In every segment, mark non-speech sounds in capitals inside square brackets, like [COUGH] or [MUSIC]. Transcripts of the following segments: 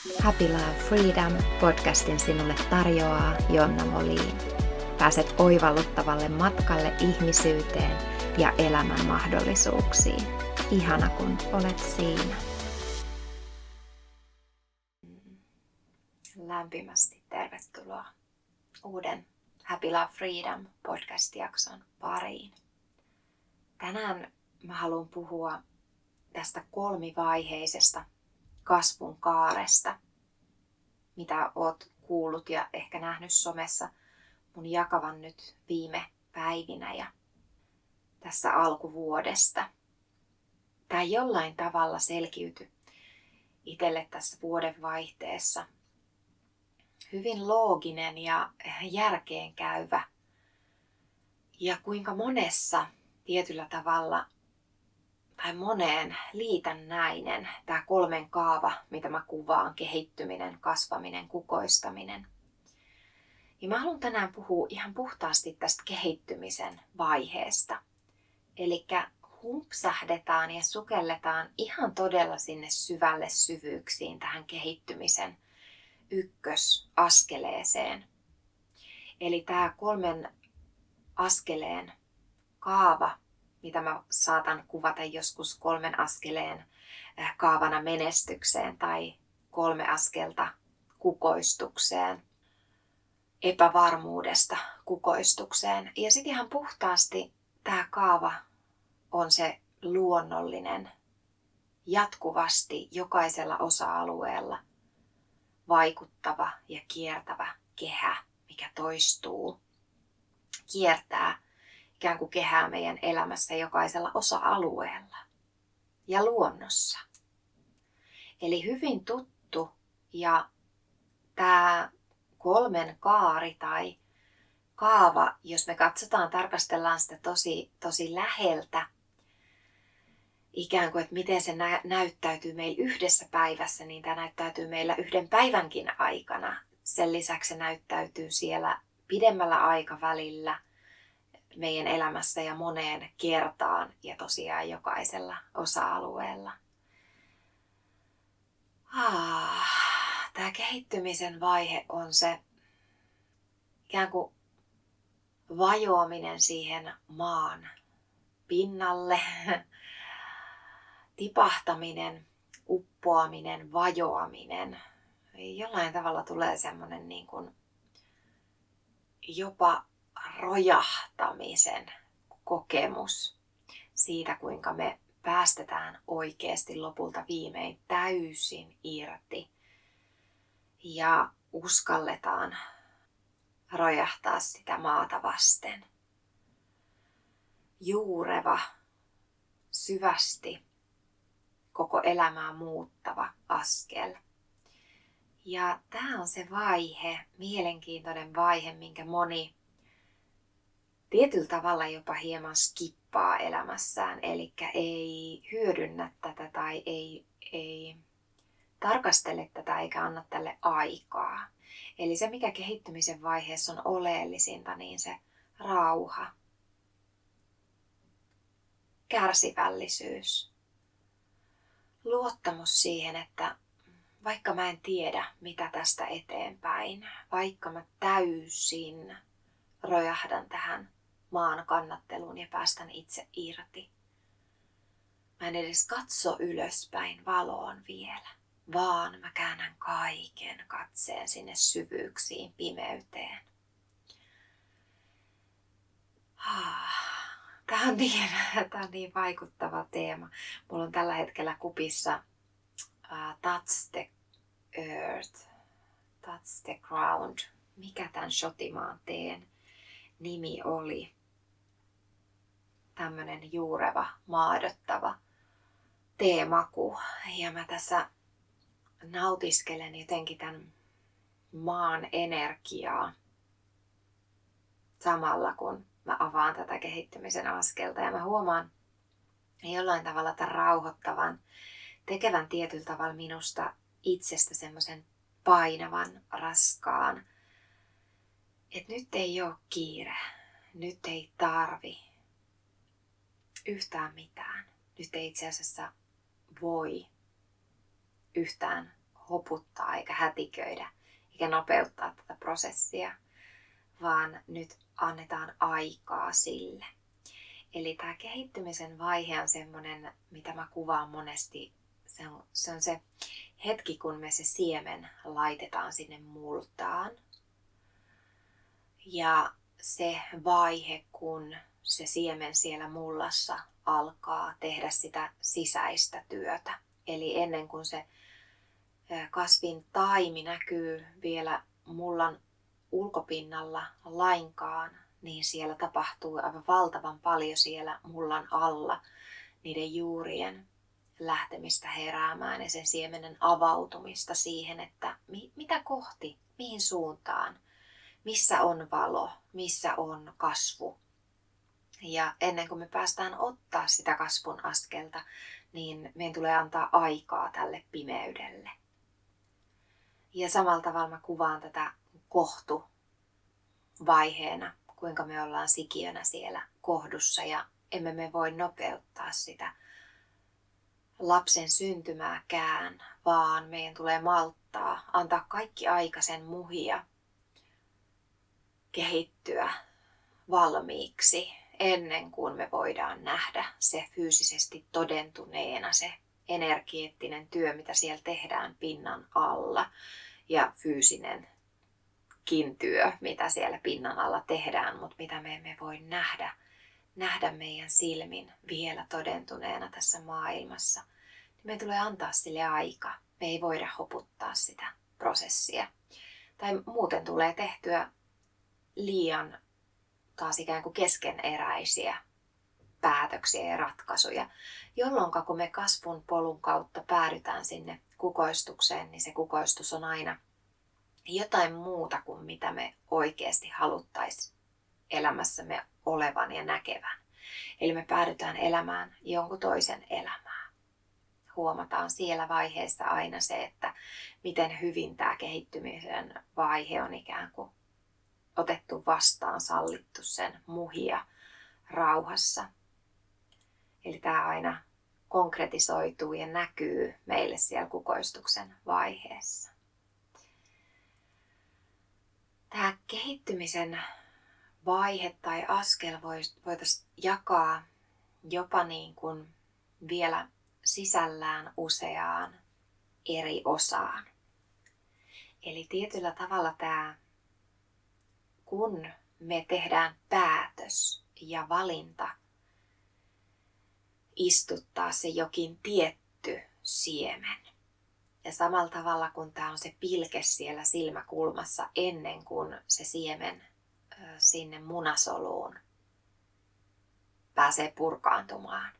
Happy Love Freedom podcastin sinulle tarjoaa Jonna Moliin. Pääset oivalluttavalle matkalle ihmisyyteen ja elämän mahdollisuuksiin. Ihana kun olet siinä. Lämpimästi tervetuloa uuden Happy Love Freedom podcast-jakson pariin. Tänään mä haluan puhua tästä kolmivaiheisesta kasvun kaaresta, mitä oot kuullut ja ehkä nähnyt somessa mun jakavan nyt viime päivinä ja tässä alkuvuodesta. Tämä jollain tavalla selkiytyi itselle tässä vuodenvaihteessa. Hyvin looginen ja järkeenkäyvä. Ja kuinka monessa tietyllä tavalla tai moneen liitännäinen tämä kolmen kaava, mitä mä kuvaan, kehittyminen, kasvaminen, kukoistaminen. Ja mä haluan tänään puhua ihan puhtaasti tästä kehittymisen vaiheesta. Eli humpsahdetaan ja sukelletaan ihan todella sinne syvälle syvyyksiin tähän kehittymisen ykkösaskeleeseen. Eli tämä kolmen askeleen kaava mitä mä saatan kuvata joskus kolmen askeleen äh, kaavana menestykseen tai kolme askelta kukoistukseen, epävarmuudesta kukoistukseen. Ja sitten ihan puhtaasti tämä kaava on se luonnollinen, jatkuvasti jokaisella osa-alueella vaikuttava ja kiertävä kehä, mikä toistuu, kiertää ikään kuin kehää meidän elämässä jokaisella osa-alueella ja luonnossa. Eli hyvin tuttu ja tämä kolmen kaari tai kaava, jos me katsotaan, tarkastellaan sitä tosi, tosi läheltä, ikään kuin, että miten se nä- näyttäytyy meillä yhdessä päivässä, niin tämä näyttäytyy meillä yhden päivänkin aikana. Sen lisäksi se näyttäytyy siellä pidemmällä aikavälillä – meidän elämässä ja moneen kertaan ja tosiaan jokaisella osa-alueella. Ah, tämä kehittymisen vaihe on se ikään kuin vajoaminen siihen maan pinnalle, tipahtaminen, uppoaminen, vajoaminen. Jollain tavalla tulee semmoinen niin kuin jopa rojahtamisen kokemus siitä, kuinka me päästetään oikeasti lopulta viimein täysin irti ja uskalletaan rojahtaa sitä maata vasten. Juureva, syvästi koko elämää muuttava askel. Ja tämä on se vaihe, mielenkiintoinen vaihe, minkä moni tietyllä tavalla jopa hieman skippaa elämässään, eli ei hyödynnä tätä tai ei, ei tarkastele tätä eikä anna tälle aikaa. Eli se, mikä kehittymisen vaiheessa on oleellisinta, niin se rauha, kärsivällisyys, luottamus siihen, että vaikka mä en tiedä, mitä tästä eteenpäin, vaikka mä täysin rojahdan tähän maan kannatteluun ja päästän itse irti. Mä en edes katso ylöspäin valoon vielä, vaan mä käännän kaiken katseen sinne syvyyksiin, pimeyteen. Tämä on, niin, tämä on niin vaikuttava teema. Mulla on tällä hetkellä kupissa uh, Touch the Earth, Touch the Ground. Mikä tämän shotimaan teen nimi oli? Tämmönen juureva, maadottava teemaku. Ja mä tässä nautiskelen jotenkin tämän maan energiaa samalla kun mä avaan tätä kehittymisen askelta. Ja mä huomaan jollain tavalla tämän rauhoittavan, tekevän tietyllä tavalla minusta itsestä semmoisen painavan, raskaan. Että nyt ei ole kiire, nyt ei tarvi, yhtään mitään. Nyt ei itse asiassa voi yhtään hoputtaa eikä hätiköidä eikä nopeuttaa tätä prosessia, vaan nyt annetaan aikaa sille. Eli tämä kehittymisen vaihe on semmoinen, mitä mä kuvaan monesti, se on, se on se hetki, kun me se siemen laitetaan sinne multaan. Ja se vaihe, kun se siemen siellä mullassa alkaa tehdä sitä sisäistä työtä. Eli ennen kuin se kasvin taimi näkyy vielä mullan ulkopinnalla lainkaan, niin siellä tapahtuu aivan valtavan paljon siellä mullan alla niiden juurien lähtemistä heräämään ja sen siemenen avautumista siihen, että mi- mitä kohti, mihin suuntaan, missä on valo, missä on kasvu. Ja ennen kuin me päästään ottaa sitä kasvun askelta, niin meidän tulee antaa aikaa tälle pimeydelle. Ja samalla tavalla mä kuvaan tätä kohtu vaiheena, kuinka me ollaan sikiönä siellä kohdussa ja emme me voi nopeuttaa sitä lapsen syntymääkään, vaan meidän tulee malttaa, antaa kaikki aika sen muhia, kehittyä valmiiksi ennen kuin me voidaan nähdä se fyysisesti todentuneena, se energeettinen työ, mitä siellä tehdään pinnan alla ja fyysinen työ, mitä siellä pinnan alla tehdään, mutta mitä me emme voi nähdä, nähdä meidän silmin vielä todentuneena tässä maailmassa. Niin me tulee antaa sille aika. Me ei voida hoputtaa sitä prosessia. Tai muuten tulee tehtyä liian taas ikään kuin keskeneräisiä päätöksiä ja ratkaisuja, jolloin kun me kasvun polun kautta päädytään sinne kukoistukseen, niin se kukoistus on aina jotain muuta kuin mitä me oikeasti haluttaisiin elämässämme olevan ja näkevän. Eli me päädytään elämään jonkun toisen elämää. Huomataan siellä vaiheessa aina se, että miten hyvin tämä kehittymisen vaihe on ikään kuin otettu vastaan, sallittu sen muhia rauhassa. Eli tämä aina konkretisoituu ja näkyy meille siellä kukoistuksen vaiheessa. Tämä kehittymisen vaihe tai askel voitaisiin jakaa jopa niin kuin vielä sisällään useaan eri osaan. Eli tietyllä tavalla tämä kun me tehdään päätös ja valinta istuttaa se jokin tietty siemen. Ja samalla tavalla kun tämä on se pilke siellä silmäkulmassa ennen kuin se siemen sinne munasoluun pääsee purkaantumaan.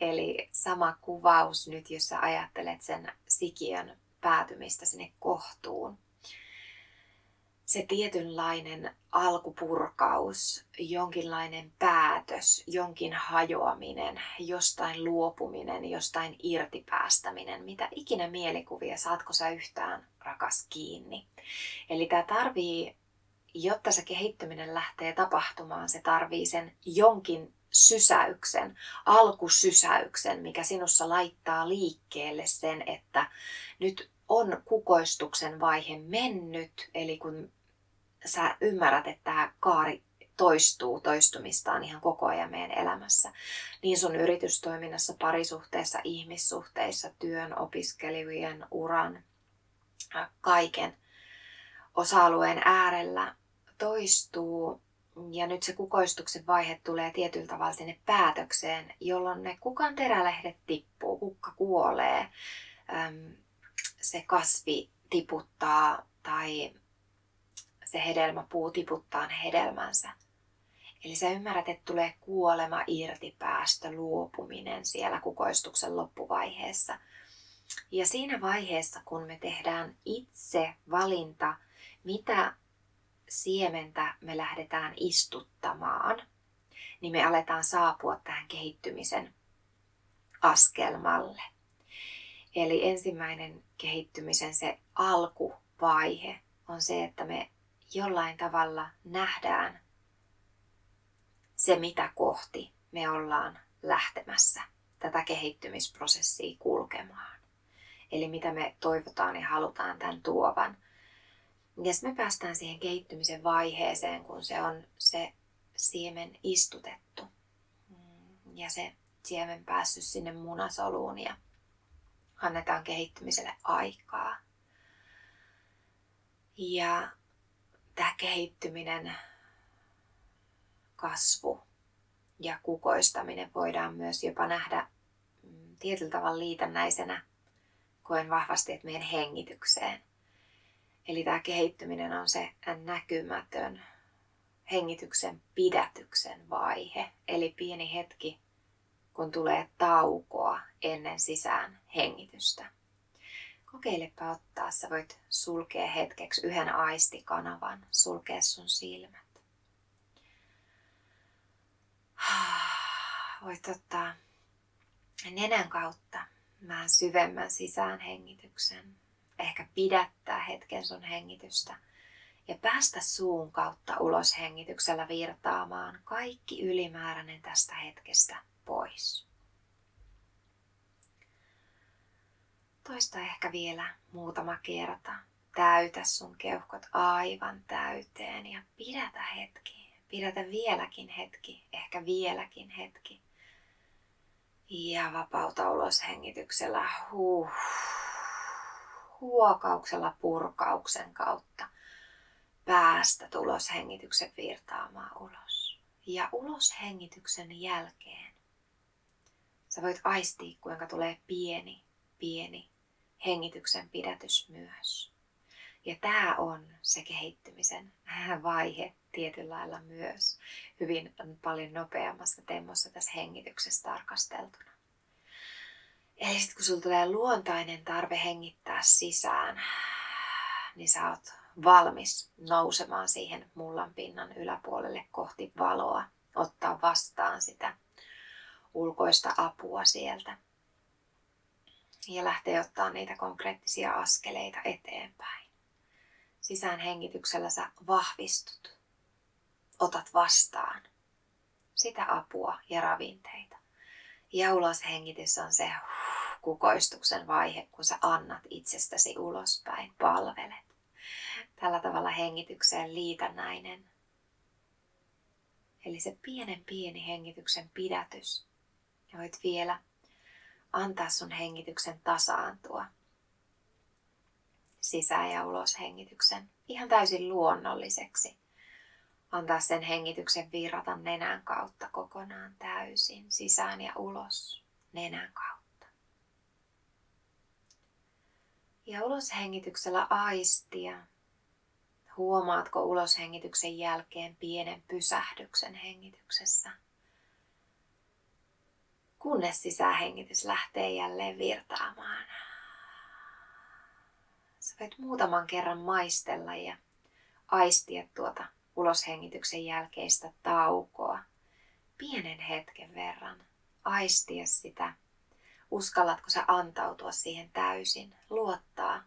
Eli sama kuvaus nyt, jos sä ajattelet sen sikiön päätymistä sinne kohtuun, se tietynlainen alkupurkaus, jonkinlainen päätös, jonkin hajoaminen, jostain luopuminen, jostain irtipäästäminen, mitä ikinä mielikuvia saatko sä yhtään rakas kiinni. Eli tämä tarvii, jotta se kehittyminen lähtee tapahtumaan, se tarvii sen jonkin sysäyksen, alkusysäyksen, mikä sinussa laittaa liikkeelle sen, että nyt on kukoistuksen vaihe mennyt, eli kun sä ymmärrät, että tämä kaari toistuu toistumistaan ihan koko ajan meidän elämässä. Niin sun yritystoiminnassa, parisuhteessa, ihmissuhteissa, työn, opiskelijoiden, uran, kaiken osa-alueen äärellä toistuu. Ja nyt se kukoistuksen vaihe tulee tietyllä tavalla sinne päätökseen, jolloin ne kukan terälehdet tippuu, kukka kuolee, se kasvi tiputtaa tai se hedelmäpuu tiputtaa hedelmänsä. Eli sä ymmärrät, että tulee kuolema irti päästä, luopuminen siellä kukoistuksen loppuvaiheessa. Ja siinä vaiheessa, kun me tehdään itse valinta, mitä siementä me lähdetään istuttamaan, niin me aletaan saapua tähän kehittymisen askelmalle. Eli ensimmäinen kehittymisen se alkuvaihe on se, että me jollain tavalla nähdään se, mitä kohti me ollaan lähtemässä tätä kehittymisprosessia kulkemaan. eli mitä me toivotaan ja halutaan tämän tuovan. Ja me päästään siihen kehittymisen vaiheeseen, kun se on se siemen istutettu mm, ja se siemen päässyt sinne munasoluun ja annetaan kehittymiselle aikaa. Ja tämä kehittyminen, kasvu ja kukoistaminen voidaan myös jopa nähdä mm, tietyllä tavalla liitännäisenä, koen vahvasti, että meidän hengitykseen. Eli tämä kehittyminen on se näkymätön hengityksen pidätyksen vaihe, eli pieni hetki, kun tulee taukoa ennen sisään hengitystä. Kokeilepa ottaa, sä voit sulkea hetkeksi yhden aistikanavan, sulkea sun silmät. [SIGHS] Voit ottaa nenän kautta vähän syvemmän sisään hengityksen. Ehkä pidättää hetken sun hengitystä ja päästä suun kautta ulos hengityksellä virtaamaan kaikki ylimääräinen tästä hetkestä pois. Toista ehkä vielä muutama kerta. Täytä sun keuhkot aivan täyteen ja pidätä hetki. Pidätä vieläkin hetki, ehkä vieläkin hetki. Ja vapauta ulos hengityksellä. Huh. Huokauksella purkauksen kautta päästä ulos hengityksen virtaamaan ulos. Ja ulos hengityksen jälkeen sä voit aistia, kuinka tulee pieni, pieni hengityksen pidätys myös. Ja tämä on se kehittymisen [LAUGHS] vaihe tietyllä lailla myös hyvin paljon nopeammassa temmossa tässä hengityksessä tarkasteltuna. Eli sitten kun sulla tulee luontainen tarve hengittää sisään, niin sä oot valmis nousemaan siihen mullan pinnan yläpuolelle kohti valoa, ottaa vastaan sitä ulkoista apua sieltä ja lähtee ottaa niitä konkreettisia askeleita eteenpäin. Sisään hengityksellä sä vahvistut, otat vastaan sitä apua ja ravinteita. Ja ulos hengitys on se kukoistuksen vaihe, kun sä annat itsestäsi ulospäin, palvelet. Tällä tavalla hengitykseen liitännäinen. Eli se pienen pieni hengityksen pidätys. Ja voit vielä antaa sun hengityksen tasaantua. Sisään ja ulos hengityksen ihan täysin luonnolliseksi. Antaa sen hengityksen virrata nenän kautta kokonaan täysin, sisään ja ulos nenän kautta. Ja uloshengityksellä aistia. Huomaatko uloshengityksen jälkeen pienen pysähdyksen hengityksessä? Kunnes sisähengitys lähtee jälleen virtaamaan. Sä voit muutaman kerran maistella ja aistia tuota uloshengityksen jälkeistä taukoa. Pienen hetken verran aistia sitä. Uskallatko sä antautua siihen täysin, luottaa,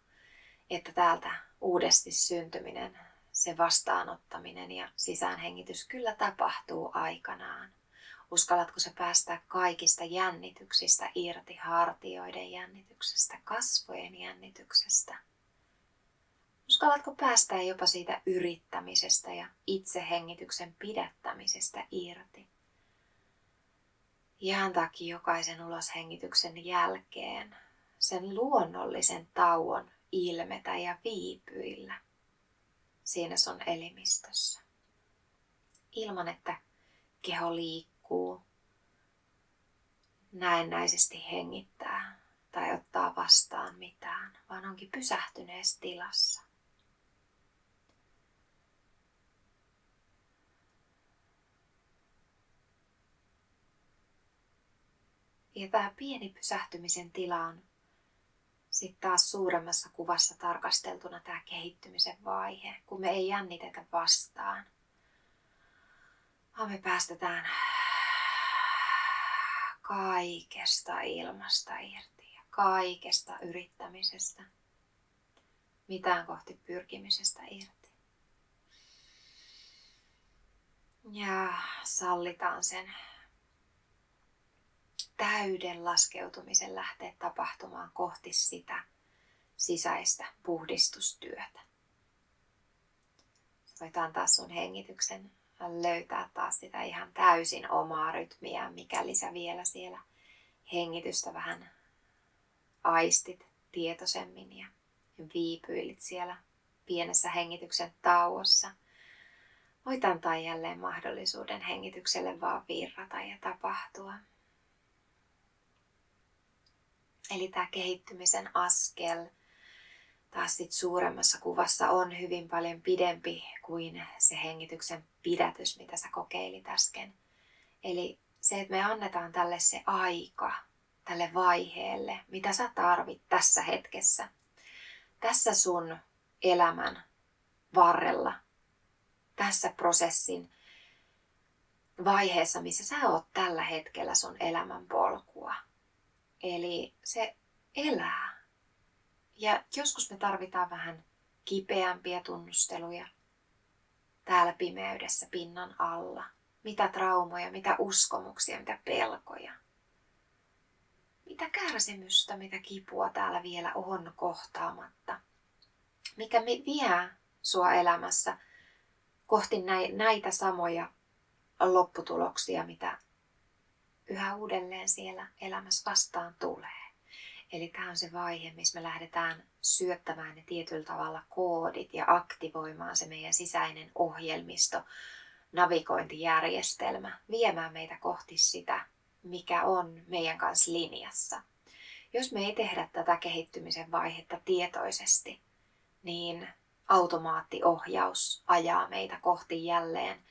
että täältä uudesti syntyminen, se vastaanottaminen ja sisäänhengitys kyllä tapahtuu aikanaan. Uskallatko sä päästä kaikista jännityksistä irti, hartioiden jännityksestä, kasvojen jännityksestä? Uskallatko päästä jopa siitä yrittämisestä ja itsehengityksen pidättämisestä irti? Ja antaakin jokaisen uloshengityksen jälkeen sen luonnollisen tauon ilmetä ja viipyillä siinä sun elimistössä. Ilman, että keho liikkuu liikkuu, näennäisesti hengittää tai ottaa vastaan mitään, vaan onkin pysähtyneessä tilassa. Ja tämä pieni pysähtymisen tila on sitten taas suuremmassa kuvassa tarkasteltuna tämä kehittymisen vaihe, kun me ei jännitetä vastaan, vaan me päästetään kaikesta ilmasta irti ja kaikesta yrittämisestä, mitään kohti pyrkimisestä irti. Ja sallitaan sen täyden laskeutumisen lähteä tapahtumaan kohti sitä sisäistä puhdistustyötä. Voit antaa sun hengityksen löytää taas sitä ihan täysin omaa rytmiä, mikäli sä vielä siellä hengitystä vähän aistit tietoisemmin ja viipyilit siellä pienessä hengityksen tauossa. Voit antaa jälleen mahdollisuuden hengitykselle vaan virrata ja tapahtua. Eli tämä kehittymisen askel taas sit suuremmassa kuvassa on hyvin paljon pidempi kuin se hengityksen pidätys, mitä sä kokeilit äsken. Eli se, että me annetaan tälle se aika, tälle vaiheelle, mitä sä tarvit tässä hetkessä. Tässä sun elämän varrella, tässä prosessin vaiheessa, missä sä oot tällä hetkellä sun elämän polkua. Eli se elää. Ja joskus me tarvitaan vähän kipeämpiä tunnusteluja täällä pimeydessä pinnan alla. Mitä traumoja, mitä uskomuksia, mitä pelkoja. Mitä kärsimystä, mitä kipua täällä vielä on kohtaamatta. Mikä vie sua elämässä kohti näitä samoja lopputuloksia, mitä yhä uudelleen siellä elämässä vastaan tulee. Eli tämä on se vaihe, missä me lähdetään syöttämään ne tietyllä tavalla koodit ja aktivoimaan se meidän sisäinen ohjelmisto, navigointijärjestelmä, viemään meitä kohti sitä, mikä on meidän kanssa linjassa. Jos me ei tehdä tätä kehittymisen vaihetta tietoisesti, niin automaattiohjaus ajaa meitä kohti jälleen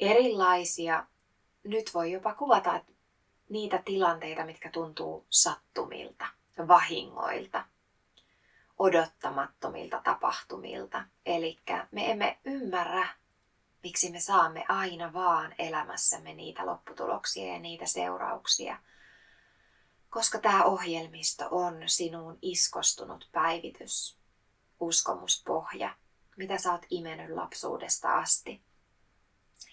erilaisia nyt voi jopa kuvata että niitä tilanteita, mitkä tuntuu sattumilta, vahingoilta, odottamattomilta tapahtumilta. Eli me emme ymmärrä, miksi me saamme aina vaan elämässämme niitä lopputuloksia ja niitä seurauksia. Koska tämä ohjelmisto on sinuun iskostunut päivitys, uskomuspohja, mitä sä oot imennyt lapsuudesta asti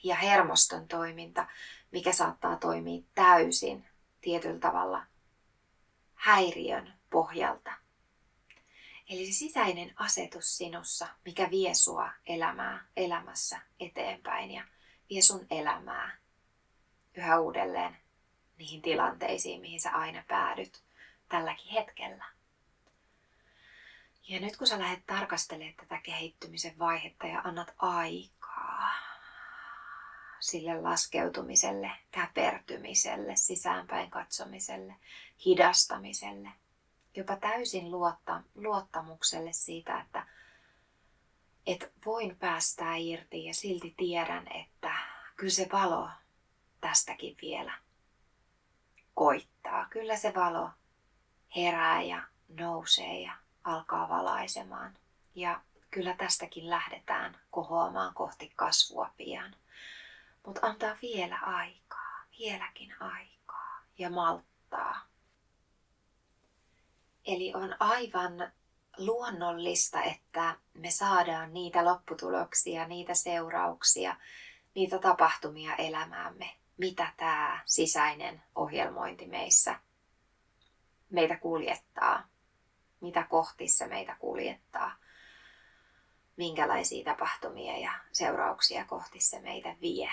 ja hermoston toiminta, mikä saattaa toimia täysin tietyllä tavalla häiriön pohjalta. Eli se sisäinen asetus sinussa, mikä vie sua elämää, elämässä eteenpäin ja vie sun elämää yhä uudelleen niihin tilanteisiin, mihin sä aina päädyt tälläkin hetkellä. Ja nyt kun sä lähdet tarkastelemaan tätä kehittymisen vaihetta ja annat aikaa, sille laskeutumiselle, käpertymiselle, sisäänpäin katsomiselle, hidastamiselle, jopa täysin luotta, luottamukselle siitä, että, että voin päästää irti ja silti tiedän, että kyllä se valo tästäkin vielä koittaa. Kyllä se valo herää ja nousee ja alkaa valaisemaan. Ja kyllä tästäkin lähdetään kohoamaan kohti kasvua pian. Mutta antaa vielä aikaa, vieläkin aikaa ja malttaa. Eli on aivan luonnollista, että me saadaan niitä lopputuloksia, niitä seurauksia, niitä tapahtumia elämäämme, mitä tämä sisäinen ohjelmointi meissä meitä kuljettaa, mitä kohti se meitä kuljettaa, minkälaisia tapahtumia ja seurauksia kohti se meitä vie.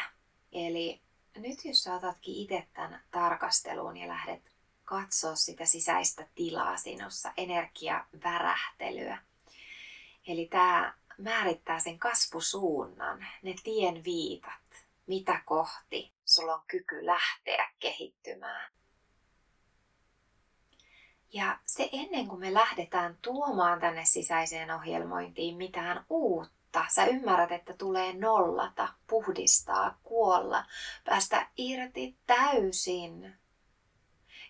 Eli nyt jos saatatkin itse tämän tarkasteluun ja lähdet katsoa sitä sisäistä tilaa sinussa, energiavärähtelyä. Eli tämä määrittää sen kasvusuunnan, ne tien viitat, mitä kohti sulla on kyky lähteä kehittymään. Ja se ennen kuin me lähdetään tuomaan tänne sisäiseen ohjelmointiin mitään uutta, mutta sä ymmärrät, että tulee nollata, puhdistaa, kuolla, päästä irti täysin.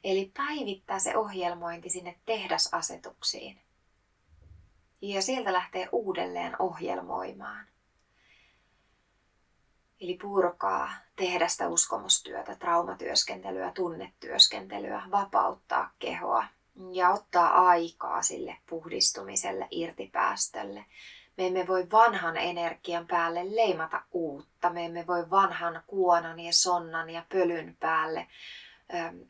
Eli päivittää se ohjelmointi sinne tehdasasetuksiin. Ja sieltä lähtee uudelleen ohjelmoimaan. Eli purkaa, tehdä sitä uskomustyötä, traumatyöskentelyä, tunnetyöskentelyä, vapauttaa kehoa ja ottaa aikaa sille puhdistumiselle, irtipäästölle me emme voi vanhan energian päälle leimata uutta. Me emme voi vanhan kuonan ja sonnan ja pölyn päälle ö,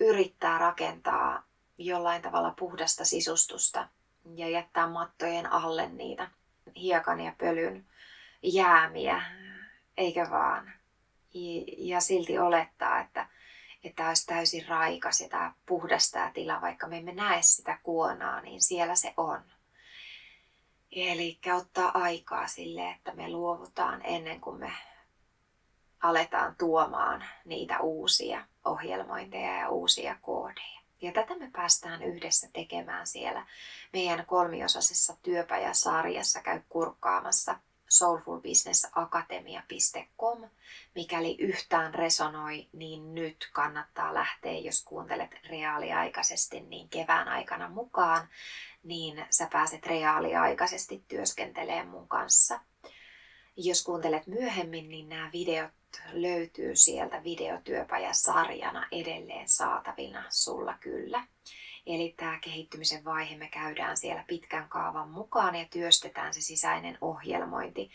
yrittää rakentaa jollain tavalla puhdasta sisustusta ja jättää mattojen alle niitä hiekan ja pölyn jäämiä, eikä vaan. Ja silti olettaa, että, että olisi täysin raikas ja tämä puhdas tämä tila, vaikka me emme näe sitä kuonaa, niin siellä se on. Eli ottaa aikaa sille, että me luovutaan ennen kuin me aletaan tuomaan niitä uusia ohjelmointeja ja uusia koodeja. Ja tätä me päästään yhdessä tekemään siellä meidän kolmiosaisessa työpajasarjassa. Käy kurkkaamassa soulfulbusinessakatemia.com. Mikäli yhtään resonoi, niin nyt kannattaa lähteä, jos kuuntelet reaaliaikaisesti, niin kevään aikana mukaan, niin sä pääset reaaliaikaisesti työskentelemään mun kanssa. Jos kuuntelet myöhemmin, niin nämä videot löytyy sieltä videotyöpajasarjana edelleen saatavina sulla kyllä. Eli tämä kehittymisen vaihe me käydään siellä pitkän kaavan mukaan ja työstetään se sisäinen ohjelmointi.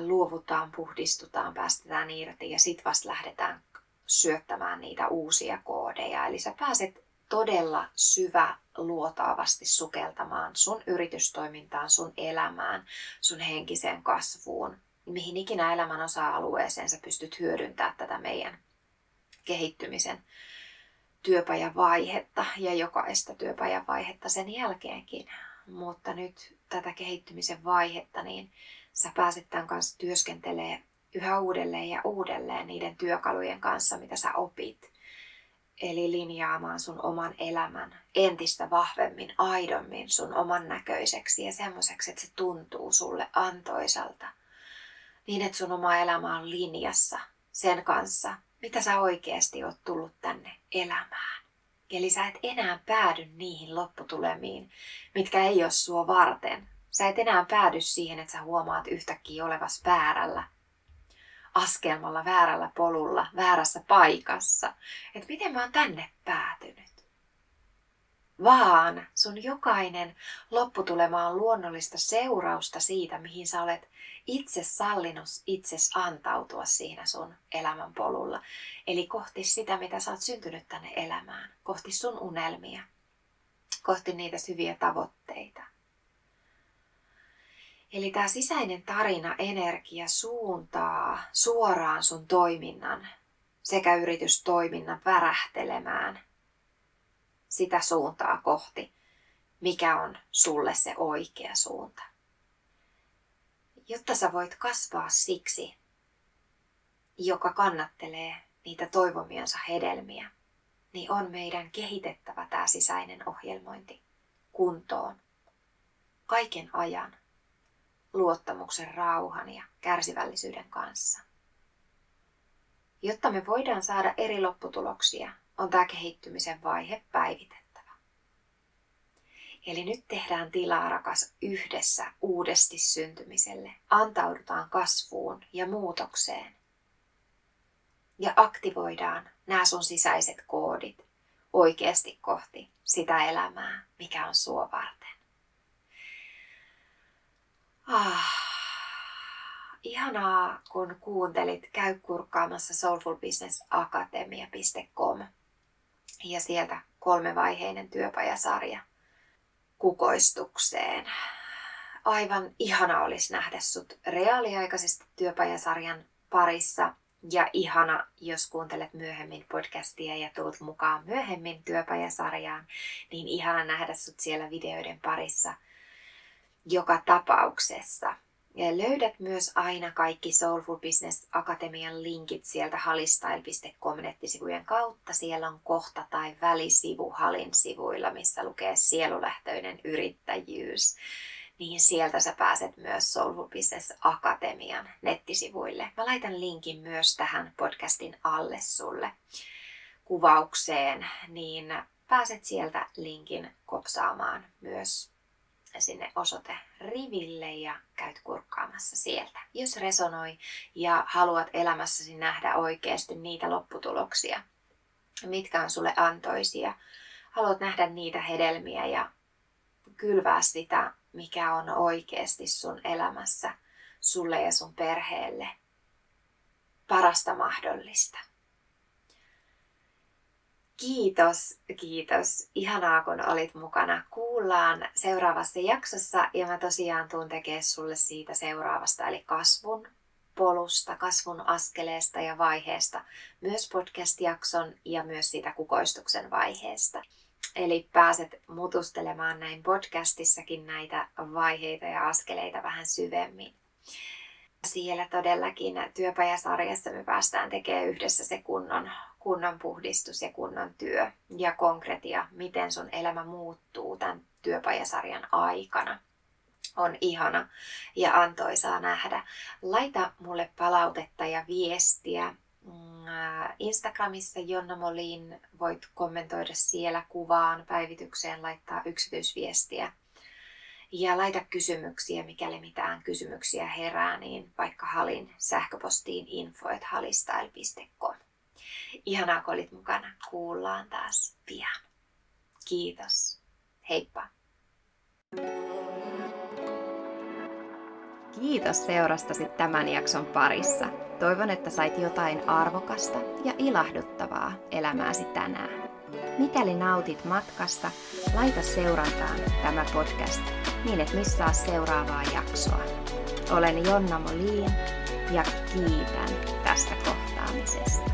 Luovutaan, puhdistutaan, päästetään irti ja sitten vasta lähdetään syöttämään niitä uusia koodeja. Eli sä pääset todella syvä luotaavasti sukeltamaan sun yritystoimintaan, sun elämään, sun henkiseen kasvuun, mihin ikinä elämän osa-alueeseen sä pystyt hyödyntämään tätä meidän kehittymisen työpajavaihetta ja jokaista työpajavaihetta sen jälkeenkin. Mutta nyt tätä kehittymisen vaihetta, niin sä pääset tämän kanssa työskentelee yhä uudelleen ja uudelleen niiden työkalujen kanssa, mitä sä opit. Eli linjaamaan sun oman elämän entistä vahvemmin, aidommin sun oman näköiseksi ja semmoiseksi, että se tuntuu sulle antoisalta. Niin, että sun oma elämä on linjassa sen kanssa, mitä sä oikeasti oot tullut tänne elämään. Eli sä et enää päädy niihin lopputulemiin, mitkä ei ole sua varten. Sä et enää päädy siihen, että sä huomaat yhtäkkiä olevas väärällä askelmalla, väärällä polulla, väärässä paikassa. Että miten mä oon tänne päätynyt. Vaan sun jokainen lopputulema on luonnollista seurausta siitä, mihin sä olet itse sallinut itses antautua siinä sun elämän polulla. Eli kohti sitä, mitä sä oot syntynyt tänne elämään. Kohti sun unelmia. Kohti niitä hyviä tavoitteita. Eli tämä sisäinen tarina, energia suuntaa suoraan sun toiminnan sekä yritystoiminnan värähtelemään sitä suuntaa kohti, mikä on sulle se oikea suunta. Jotta sä voit kasvaa siksi, joka kannattelee niitä toivomiansa hedelmiä, niin on meidän kehitettävä tämä sisäinen ohjelmointi kuntoon kaiken ajan luottamuksen, rauhan ja kärsivällisyyden kanssa. Jotta me voidaan saada eri lopputuloksia, on tämä kehittymisen vaihe päivitettävä. Eli nyt tehdään tilaa rakas yhdessä uudesti syntymiselle. Antaudutaan kasvuun ja muutokseen. Ja aktivoidaan nämä sun sisäiset koodit oikeasti kohti sitä elämää, mikä on sua varten. Ah, ihanaa, kun kuuntelit. Käy kurkkaamassa soulfulbusinessakatemia.com ja sieltä kolmevaiheinen työpajasarja kukoistukseen. Aivan ihana olisi nähdä sut reaaliaikaisesti työpajasarjan parissa ja ihana, jos kuuntelet myöhemmin podcastia ja tulet mukaan myöhemmin työpajasarjaan, niin ihana nähdä sut siellä videoiden parissa – joka tapauksessa. Ja löydät myös aina kaikki Soulful Business Akatemian linkit sieltä halistyle.com nettisivujen kautta. Siellä on kohta tai välisivu Halin sivuilla, missä lukee sielulähtöinen yrittäjyys. Niin sieltä sä pääset myös Soulful Business Akatemian nettisivuille. Mä laitan linkin myös tähän podcastin alle sulle kuvaukseen, niin pääset sieltä linkin kopsaamaan myös sinne osoite riville ja käyt kurkkaamassa sieltä. Jos resonoi ja haluat elämässäsi nähdä oikeasti niitä lopputuloksia, mitkä on sulle antoisia, haluat nähdä niitä hedelmiä ja kylvää sitä, mikä on oikeasti sun elämässä sulle ja sun perheelle parasta mahdollista. Kiitos, kiitos. Ihanaa, kun olit mukana. Kuullaan seuraavassa jaksossa ja mä tosiaan tuun tekemään sulle siitä seuraavasta, eli kasvun polusta, kasvun askeleesta ja vaiheesta, myös podcast-jakson ja myös siitä kukoistuksen vaiheesta. Eli pääset mutustelemaan näin podcastissakin näitä vaiheita ja askeleita vähän syvemmin. Siellä todellakin työpajasarjassa me päästään tekemään yhdessä se kunnon, kunnon puhdistus ja kunnon työ ja konkretia, miten sun elämä muuttuu tämän työpajasarjan aikana on ihana ja antoisaa nähdä. Laita mulle palautetta ja viestiä. Mm, äh, Instagramissa Jonna Molin voit kommentoida siellä kuvaan, päivitykseen, laittaa yksityisviestiä. Ja laita kysymyksiä, mikäli mitään kysymyksiä herää, niin vaikka halin sähköpostiin info.halistyle.com. Ihanaa, kun olit mukana. Kuullaan taas pian. Kiitos. Heippa. Kiitos seurastasi tämän jakson parissa. Toivon, että sait jotain arvokasta ja ilahduttavaa elämääsi tänään. Mikäli nautit matkasta, laita seurantaan tämä podcast niin et missaa seuraavaa jaksoa. Olen Jonna Molin ja kiitän tästä kohtaamisesta.